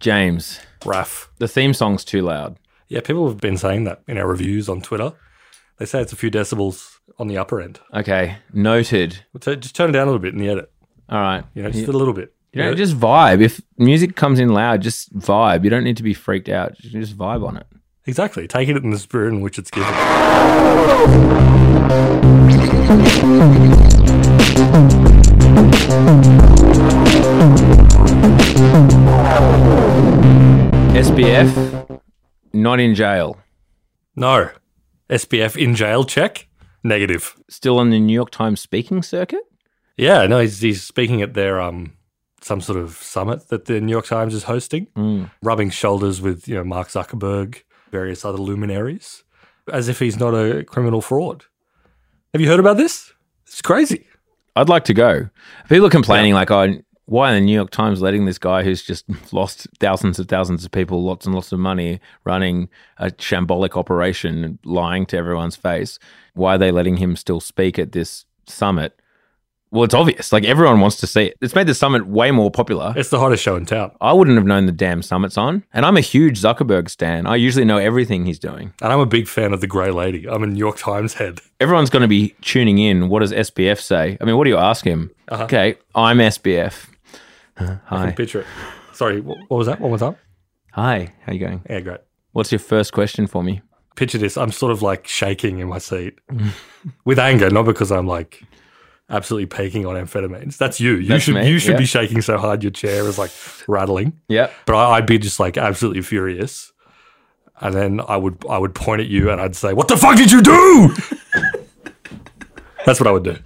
James, Raf. the theme song's too loud. Yeah, people have been saying that in our reviews on Twitter. They say it's a few decibels on the upper end. Okay, noted. So just turn it down a little bit in the edit. All right. You know, just a little bit. You know, just vibe. If music comes in loud, just vibe. You don't need to be freaked out. Just vibe on it. Exactly. Take it in the spirit in which it's given. SBF, not in jail. No. SBF in jail check? Negative. Still on the New York Times speaking circuit? Yeah, no, he's, he's speaking at their um some sort of summit that the New York Times is hosting, rubbing shoulders with you know Mark Zuckerberg, various other luminaries, as if he's not a criminal fraud. Have you heard about this? It's crazy. I'd like to go. People are complaining, like, oh, why are the New York Times letting this guy who's just lost thousands and thousands of people, lots and lots of money, running a shambolic operation, and lying to everyone's face? Why are they letting him still speak at this summit? Well, it's obvious. Like, everyone wants to see it. It's made the summit way more popular. It's the hottest show in town, I wouldn't have known the damn summit's on. And I'm a huge Zuckerberg stan. I usually know everything he's doing. and I'm a big fan of the Grey Lady. I'm a New York Times head. Everyone's going to be tuning in. What does SBF say? I mean, what do you ask him? Uh-huh. Okay, I'm SBF. Uh, I hi. can picture it. Sorry, what, what was that? One more time. Hi. How you going? Yeah, great. What's your first question for me? Picture this. I'm sort of like shaking in my seat with anger, not because I'm like absolutely peaking on amphetamines. That's you. You That's should me, you should yeah. be shaking so hard your chair is like rattling. Yep. But I, I'd be just like absolutely furious. And then I would I would point at you and I'd say, "What the fuck did you do?" that's what I would do.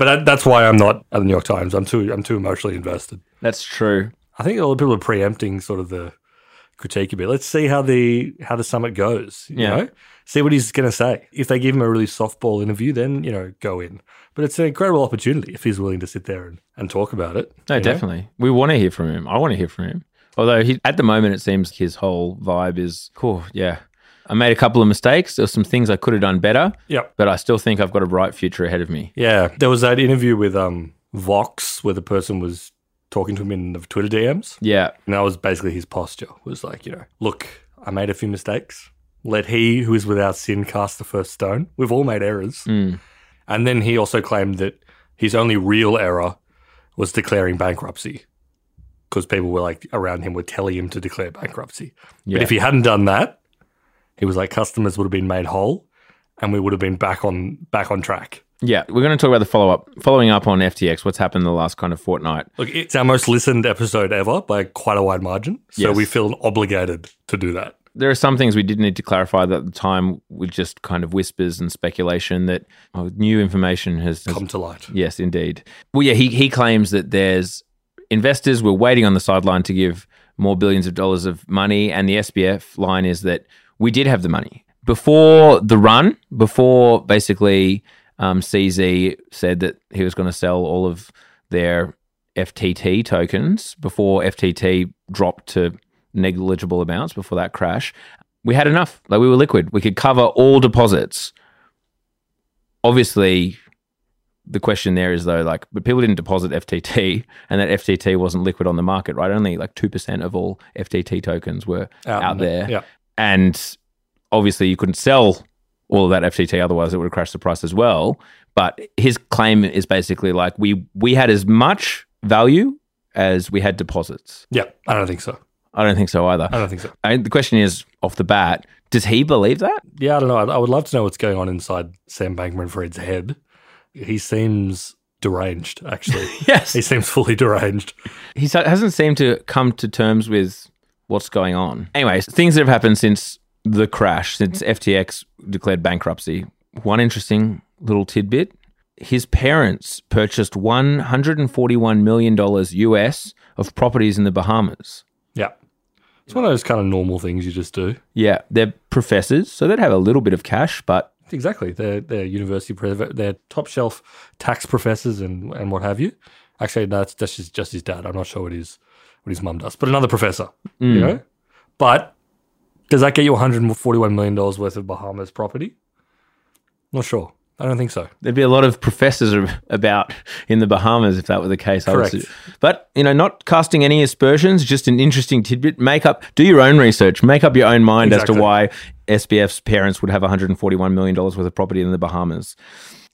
But that, that's why I'm not at the New York Times. I'm too I'm too emotionally invested. That's true. I think a lot of people are preempting sort of the critique a bit. Let's see how the how the summit goes. You Yeah. know, see what he's going to say. If they give him a really softball interview, then you know, go in. But it's an incredible opportunity if he's willing to sit there and, and talk about it. No, you know? definitely. We want to hear from him. I want to hear from him. Although he, at the moment, it seems his whole vibe is cool. Yeah. I made a couple of mistakes. There were some things I could have done better, Yep. but I still think I've got a bright future ahead of me. Yeah, there was that interview with um Vox where the person was talking to him in the Twitter DMs, Yeah. and that was basically his posture. Was like, you know, look, I made a few mistakes. Let he who is without sin cast the first stone. We've all made errors. Mm. And then he also claimed that his only real error was declaring bankruptcy because people were like around him were telling him to declare bankruptcy. Yeah. But if he hadn't done that, he was like customers would have been made whole and we would have been back on back on track. Yeah. We're going to talk about the follow up, following up on FTX, what's happened in the last kind of fortnight. Look, it's our most listened episode ever by quite a wide margin. So Yes. we feel obligated to do that. There are some things we did need to clarify that at the time were just kind of whispers and speculation that oh, new information has, has Come to light. Yes, indeed. Well, yeah, he, he claims that there's investors were waiting on the sideline to give more billions of dollars of money, and the SBF line is that we did have the money before the run, before basically um, CZ said that he was going to sell all of their FTT tokens before FTT dropped to negligible amounts before that crash. We had enough. Like we were liquid. We could cover all deposits. Obviously, the question there is though, like, but people didn't deposit FTT, and that FTT wasn't liquid on the market, right? Only like two percent of all FTT tokens were out, the- there, Yeah. And obviously you couldn't sell all of that FTT, otherwise it would have crashed the price as well. But his claim is basically like we we had as much value as we had deposits. Yeah. I don't think so. I don't think so either. I don't think so. I, the question is off the bat, does he believe that? Yeah, I don't know. I, I would love to know what's going on inside Sam Bankman Fried's head. He seems deranged, actually. Yes. he seems fully deranged. he hasn't seemed to come to terms with what's going on. Anyways, things that have happened since the crash, since mm. FTX declared bankruptcy. One interesting little tidbit his parents purchased $141 million US of properties in the Bahamas. Yeah. It's one of those kind of normal things you just do. Yeah, they're professors, so they'd have a little bit of cash, but Exactly. They're, they're university, they're top shelf tax professors and, and what have you. Actually, no, that's, that's just, just his dad. I'm not sure what his, what his mum does, but another professor, mm. you know? But does that get you $141 million worth of Bahamas property? Not sure. I don't think so. There'd be a lot of professors about in the Bahamas if that were the case. I would Correct. But, you know, not casting any aspersions, just an interesting tidbit. Make up, do your own research, make up your own mind as to why SBF's parents would have $141 million worth of property in the Bahamas.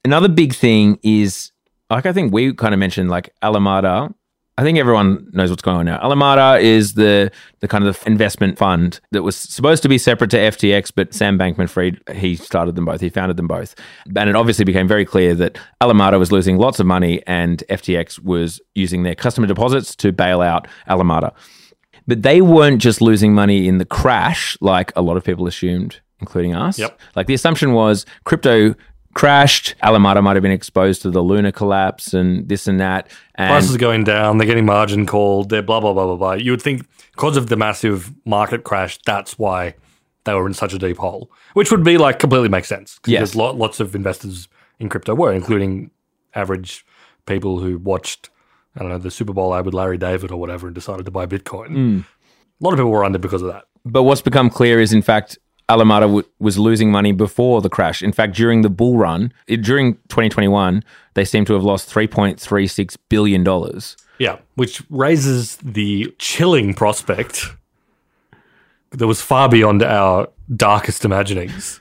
Another big thing is, like I think we kind of mentioned, like Alameda. I think everyone knows what's going on now. Alameda is the the kind of the investment fund that was supposed to be separate to FTX, but Sam Bankman-Fried he started them both. He founded them both, and it obviously became very clear that Alameda was losing lots of money, and FTX was using their customer deposits to bail out Alameda. But they weren't just losing money in the crash, like a lot of people assumed, including us. Yep. Like the assumption was crypto crashed, Alameda might have been exposed to the Luna collapse and this and that. And Prices are going down. They're getting margin called. They're blah blah blah blah blah. You would think because of the massive market crash, that's why they were in such a deep hole, which would be like completely makes sense. 'Cause Yes. there's lot, lots of investors in crypto were, including average people who watched I don't know the Super Bowl ad with Larry David or whatever and decided to buy Bitcoin. Hmm. A lot of people were under because of that. But what's become clear is, in fact, Alameda w- was losing money before the crash. In fact, during the bull run, it, during 2021, they seem to have lost $3.36 billion. Yeah, which raises the chilling prospect that was far beyond our darkest imaginings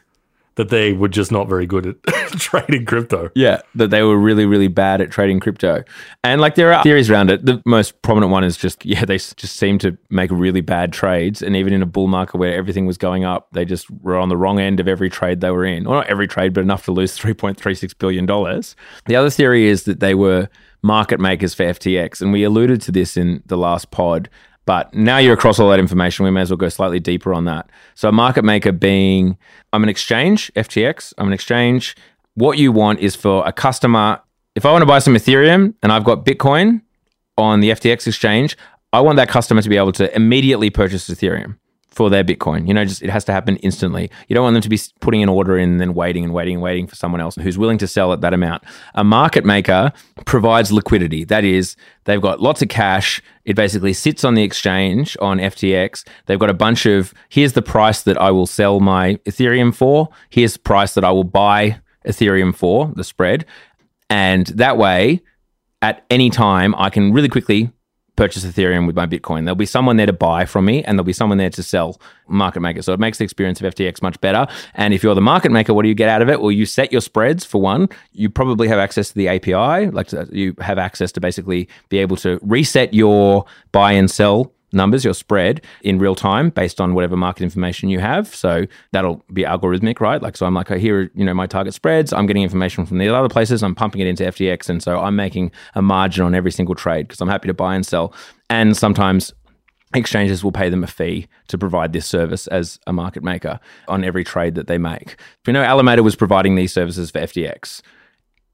that they were just not very good at trading crypto. Yeah, that they were really, really bad at trading crypto. And like there are theories around it. The most prominent one is just, yeah, they just seem to make really bad trades. And even in a bull market where everything was going up, they just were on the wrong end of every trade they were in. Or not every trade, but enough to lose $3.36 billion. The other theory is that they were market makers for FTX. And we alluded to this in the last pod. But now you're across all that information, we may as well go slightly deeper on that. So, a market maker being, I'm an exchange, FTX, I'm an exchange. What you want is for a customer, if I want to buy some Ethereum and I've got Bitcoin on the FTX exchange, I want that customer to be able to immediately purchase Ethereum for their Bitcoin. You know, just it has to happen instantly. You don't want them to be putting an order in and then waiting and waiting and waiting for someone else who's willing to sell at that amount. A market maker provides liquidity. That is, they've got lots of cash. It basically sits on the exchange on FTX. They've got a bunch of here's the price that I will sell my Ethereum for. Here's the price that I will buy Ethereum for, the spread. And that way, at any time, I can really quickly purchase Ethereum with my Bitcoin. There'll be someone there to buy from me and there'll be someone there to sell market maker. So it makes the experience of FTX much better. And if you're the market maker, what do you get out of it? Well, you set your spreads for one. You probably have access to the API, like to- you have access to basically be able to reset your buy and sell numbers, your spread in real time based on whatever market information you have. So that'll be algorithmic, right? Like, so I'm like, oh, here, are, you know, my target spreads. I'm getting information from the other places. I'm pumping it into FTX. And so I'm making a margin on every single trade because I'm happy to buy and sell. And sometimes exchanges will pay them a fee to provide this service as a market maker on every trade that they make. We know Alameda was providing these services for FTX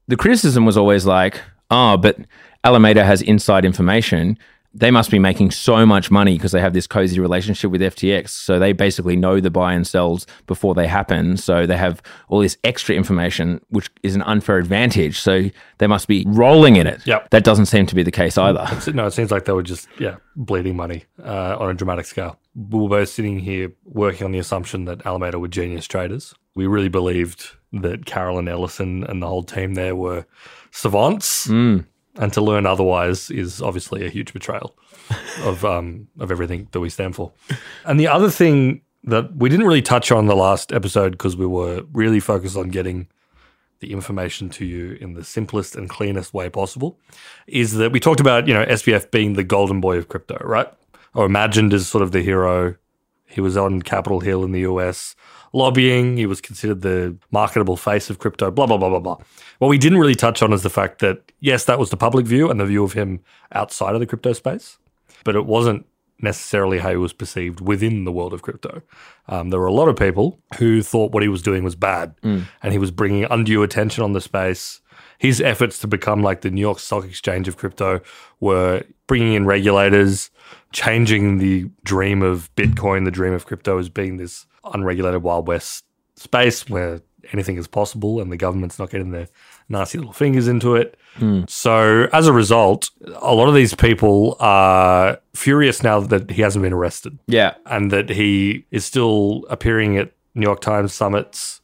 the criticism was always like, oh, but Alameda has inside information. They must be making so much money because they have this cozy relationship with FTX. So they basically know the buy and sells before they happen. So they have all this extra information, which is an unfair advantage. So they must be rolling in it. Yep. That doesn't seem to be the case either. No, it seems like they were just yeah bleeding money uh, on a dramatic scale. We were both sitting here working on the assumption that Alameda were genius traders. We really believed that Carolyn Ellison and the whole team there were savants, and to learn otherwise is obviously a huge betrayal of um, of everything that we stand for. And the other thing that we didn't really touch on the last episode because we were really focused on getting the information to you in the simplest and cleanest way possible is that we talked about, you know, SBF being the golden boy of crypto, right? Or imagined as sort of the hero. He was on Capitol Hill in the US lobbying. He was considered the marketable face of crypto, blah, blah, blah, blah, blah. What we didn't really touch on is the fact that, yes, that was the public view and the view of him outside of the crypto space, but it wasn't necessarily how he was perceived within the world of crypto. Um, there were a lot of people who thought what he was doing was bad and he was bringing undue attention on the space. His efforts to become like the New York Stock Exchange of crypto were bringing in regulators, changing the dream of Bitcoin, the dream of crypto as being this unregulated Wild West space where anything is possible and the government's not getting their nasty little fingers into it. Hmm. So as a result, a lot of these people are furious now that he hasn't been arrested Yeah. and that he is still appearing at New York Times summits,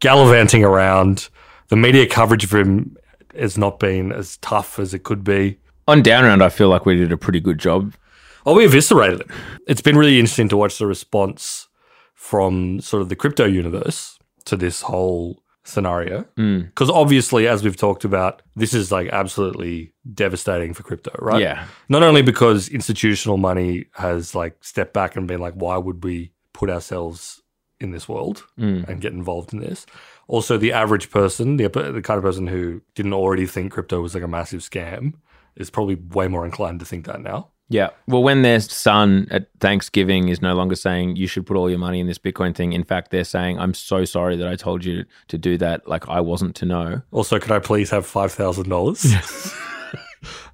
gallivanting around, the media coverage of him has not been as tough as it could be. On down round, I feel like we did a pretty good job. Oh, we eviscerated him. It's been really interesting to watch the response from sort of the crypto universe to this whole scenario. Mm. Because obviously, as we've talked about, this is like absolutely devastating for crypto, right? Yeah. Not only because institutional money has like stepped back and been like, why would we put ourselves in this world mm. and get involved in this? Also, the average person, the, the kind of person who didn't already think crypto was like a massive scam, is probably way more inclined to think that now. Yeah. Well, when their son at Thanksgiving is no longer saying you should put all your money in this Bitcoin thing, in fact, they're saying, I'm so sorry that I told you to do that. Like, I wasn't to know. Also, could I please have five thousand dollars?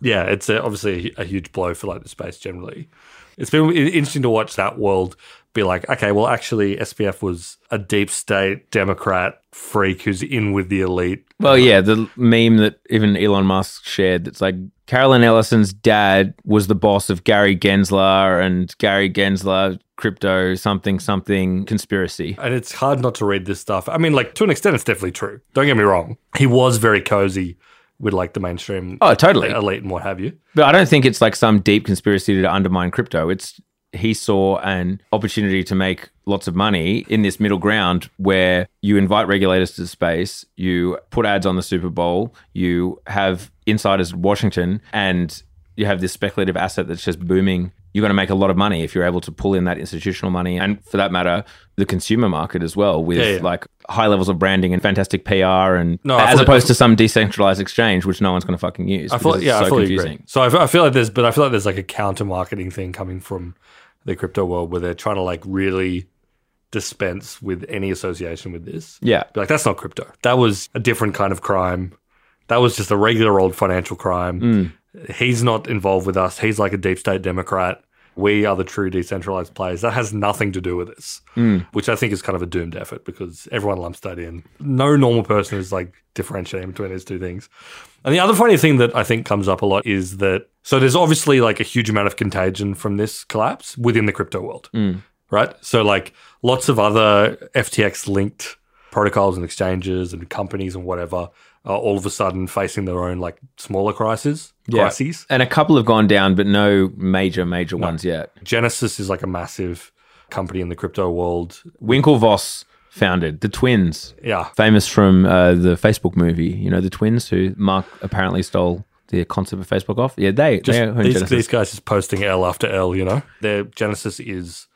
yeah, it's a, obviously a, a huge blow for like the space generally. It's been interesting to watch that world be like, okay, well, actually, SBF was a deep state Democrat freak who's in with the elite. Well, yeah, the meme that even Elon Musk shared that's like Carolyn Ellison's dad was the boss of Gary Gensler and Gary Gensler crypto something something conspiracy. And it's hard not to read this stuff. I mean, like to an extent, it's definitely true. Don't get me wrong. He was very cozy with like the mainstream Oh, totally. elite and what have you. But I don't think it's like some deep conspiracy to undermine crypto. It's he saw an opportunity to make lots of money in this middle ground where you invite regulators to the space, you put ads on the Super Bowl, you have insiders at Washington, and you have this speculative asset that's just booming. You're going to make a lot of money if you're able to pull in that institutional money, and for that matter, the consumer market as well, with Yeah, yeah. like high levels of branding and fantastic PR, and No, as opposed to some decentralized exchange, which no one's going to fucking use. I feel yeah, it's I so fully confusing. agree. So I feel like there's, but I feel like there's like a counter marketing thing coming from the crypto world where they're trying to like really dispense with any association with this. Yeah. Be like that's not crypto. That was a different kind of crime. That was just a regular old financial crime. Mm. He's not involved with us. He's like a deep state Democrat. We are the true decentralized players. That has nothing to do with this, hmm. which I think is kind of a doomed effort because everyone lumps that in. No normal person is like differentiating between these two things. And the other funny thing that I think comes up a lot is that so there's obviously like a huge amount of contagion from this collapse within the crypto world, hmm. right? So like lots of other FTX linked protocols and exchanges and companies and whatever are all of a sudden facing their own like smaller crises, crises. And a couple have gone down, but no major, major ones yet. Genesis is like a massive company in the crypto world. Winklevoss founded the twins, Yeah. famous from uh, the Facebook movie. You know, the twins who Mark apparently stole the concept of Facebook off. Yeah, they. Just they these, these guys just posting L after L, you know? Their Genesis is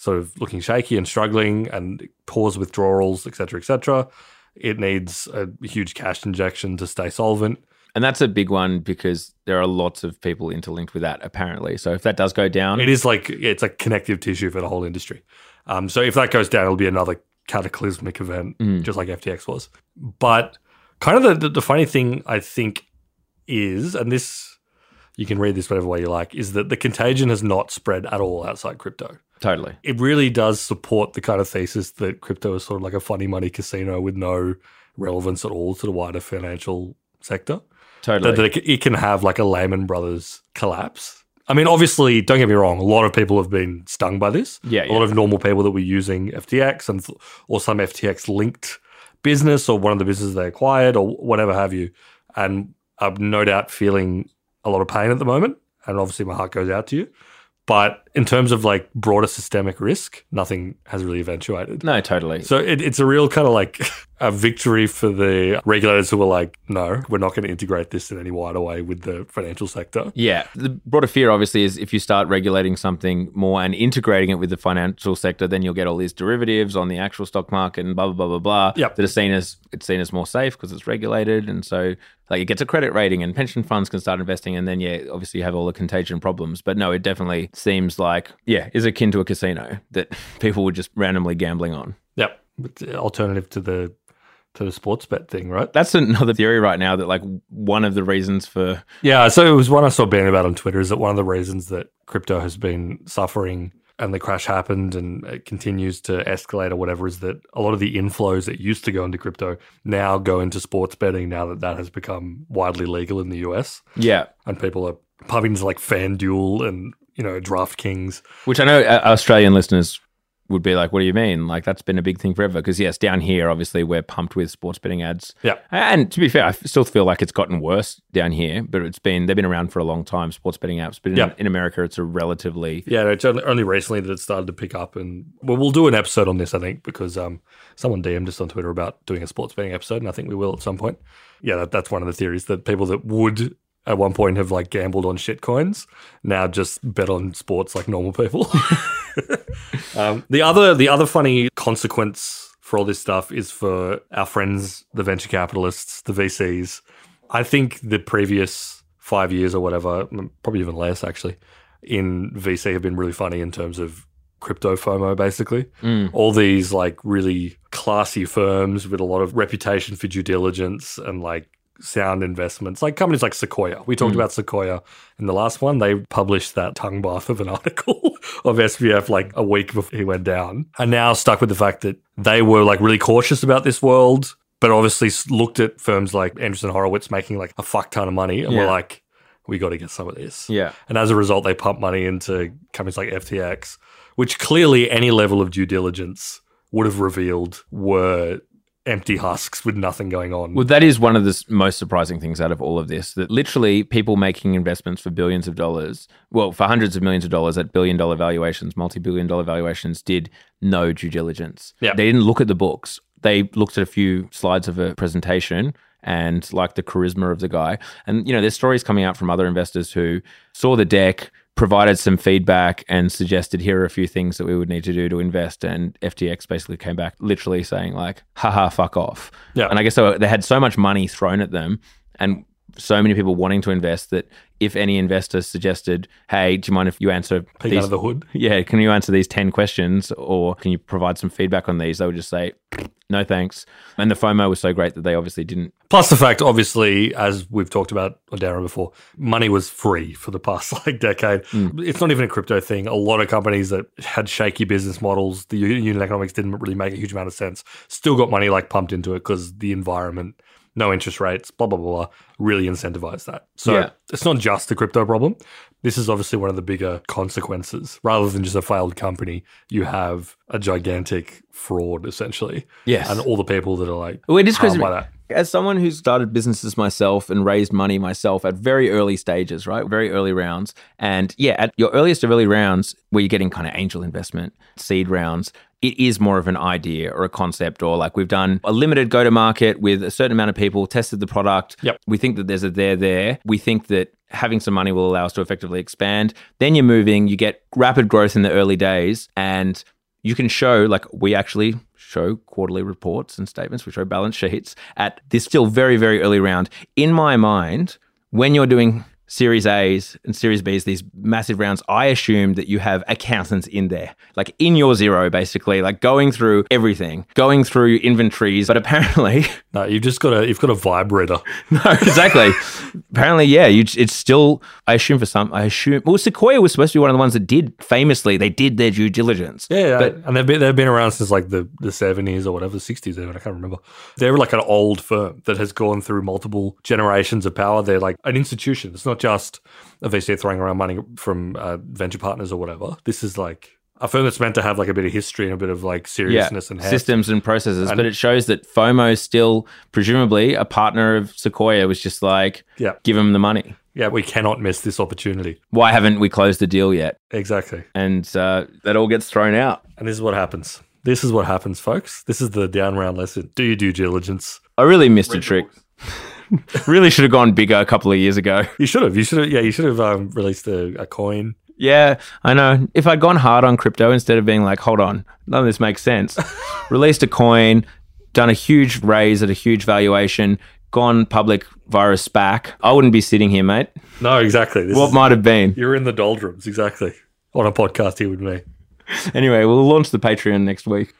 sort of looking shaky and struggling and pause withdrawals, et cetera, et cetera. It needs a huge cash injection to stay solvent. and that's a big one because there are lots of people interlinked with that apparently. So if that does go down, It is like it's like connective tissue for the whole industry. Um, so if that goes down, it'll be another cataclysmic event, just like FTX was. But kind of the, the, the funny thing I think is, and this you can read this whatever way you like, is that the contagion has not spread at all outside crypto. Totally. It really does support the kind of thesis that crypto is sort of like a funny money casino with no relevance at all to the wider financial sector Totally. that, that it, it can have like a Lehman Brothers collapse. I mean, obviously, don't get me wrong. A lot of people have been stung by this. Yeah, a lot of normal people that were using FTX and or some FTX linked business or one of the businesses they acquired or whatever have you, and I'm no doubt feeling a lot of pain at the moment. And obviously, my heart goes out to you. But in terms of like broader systemic risk, nothing has really eventuated. no, totally. So it, it's a real kind of like a victory for the regulators who were like, no, we're not going to integrate this in any wider way with the financial sector. Yeah. The broader fear, obviously, is if you start regulating something more and integrating it with the financial sector, then you'll get all these derivatives on the actual stock market and blah, blah, blah, blah, blah. Yep. That are seen as, it's seen as more safe because it's regulated. And so, like, it gets a credit rating and pension funds can start investing. And then, yeah, obviously, you have all the contagion problems. But no, it definitely seems like, yeah, is akin to a casino that people were just randomly gambling on. Yep. Alternative to the to the sports bet thing, right? That's another theory right now that, like, one of the reasons for, Yeah. So it was one I saw banning about on Twitter. Is that one of the reasons that crypto has been suffering and the crash happened and it continues to escalate or whatever is that a lot of the inflows that used to go into crypto now go into sports betting now that that has become widely legal in the US. yeah, and people are pumping into like FanDuel and you know DraftKings. which I know uh, Australian listeners would be like, "What do you mean? Like that's been a big thing forever?" Because yes, down here, obviously, we're pumped with sports betting ads. Yeah. and to be fair, I still feel like it's gotten worse down here, but it's been they've been around for a long time, sports betting apps. But in, Yeah. in America, it's a relatively Yeah, it's only, only recently that it started to pick up, and well, we'll do an episode on this, I think, because um, someone DM'd us on Twitter about doing a sports betting episode, and I think we will at some point. Yeah, that, that's one of the theories that people that would at one point have like gambled on shit coins now just bet on sports like normal people. um, the other the other funny consequence for all this stuff is for our friends, the venture capitalists, the VCs. I think the previous five years or whatever, probably even less actually, in VC have been really funny in terms of crypto FOMO, basically. All these like really classy firms with a lot of reputation for due diligence and like sound investments, like companies like Sequoia. We talked mm. about Sequoia in the last one. They published that tongue bath of an article of SBF like a week before he went down. And now stuck with the fact that they were like really cautious about this world, but obviously looked at firms like Andreessen Horowitz making like a fuck ton of money and were Yeah. like, we got to get some of this. yeah. And as a result, they pump money into companies like FTX, which clearly any level of due diligence would have revealed were empty husks with nothing going on. Well, that is one of the most surprising things out of all of this. That literally people making investments for billions of dollars, well, for hundreds of millions of dollars at billion dollar valuations, multi billion dollar valuations, did no due diligence. Yeah. They didn't look at the books. They looked at a few slides of a presentation and like the charisma of the guy. And, you know, there's stories coming out from other investors who saw the deck, provided some feedback and suggested here are a few things that we would need to do to invest and FTX basically came back literally saying like haha fuck off Yeah. and I guess so they had so much money thrown at them and so many people wanting to invest that if any investor suggested hey do you mind if you answer Peek these out of the hood. yeah can you answer these 10 questions or can you provide some feedback on these they would just say no thanks and the FOMO was so great that they obviously didn't Plus the fact, obviously, as we've talked about on Down Round before, money was free for the past like decade. Hmm. It's not even a crypto thing. A lot of companies that had shaky business models, the unit economics didn't really make a huge amount of sense, still got money like pumped into it because the environment, no interest rates, blah, blah, blah, blah, really incentivize that. So Yeah. it's not just the crypto problem. This is obviously one of the bigger consequences. Rather than just a failed company, you have a gigantic fraud essentially. Yes. And all the people that are like, Well, it is crazy. by that. As someone who's started businesses myself and raised money myself at very early stages, right? Very early rounds. And yeah, at your earliest of early rounds, where you're getting kind of angel investment, seed rounds, it is more of an idea or a concept, or like we've done a limited go to market with a certain amount of people, tested the product. Yep. We think that there's a there there. We think that having some money will allow us to effectively expand. Then you're moving, you get rapid growth in the early days, and you can show like we actually show quarterly reports and statements. We show balance sheets at this still very very early round. In my mind when you're doing series a's and series b's these massive rounds i assume that you have accountants in there like in your Xero basically like going through everything going through inventories but apparently No, you've just got a you've got a vibrator. no exactly apparently yeah you, it's still i assume for some i assume well sequoia was supposed to be one of the ones that did famously they did their due diligence Yeah, But- and they've been they've been around since like the the seventies or whatever, the sixties even. I can't remember. They're like an old firm that has gone through multiple generations of power. They're like an institution. It's not just a VC throwing around money from uh, venture partners or whatever. This is like a firm that's meant to have like a bit of history and a bit of like seriousness and heft. systems and processes. And- but it shows that FOMO is still presumably a partner of Sequoia was just like, Yeah, give him the money. yeah. We cannot miss this opportunity. Why haven't we closed the deal yet? Exactly. And uh, that all gets thrown out. And this is what happens. This is what happens, folks. This is the down round lesson. Do your due diligence. I really missed a trick. really should have gone bigger a couple of years ago. You should have. You should have. Yeah, you should have um, released a, a coin. Yeah, I know. If I'd gone hard on crypto instead of being like, hold on, none of this makes sense, released a coin, done a huge raise at a huge valuation, gone public via a SPAC, I wouldn't be sitting here, mate. No, exactly. This What is- might have been? You're in the doldrums, exactly. On a podcast here with me. Anyway, we'll launch the Patreon next week.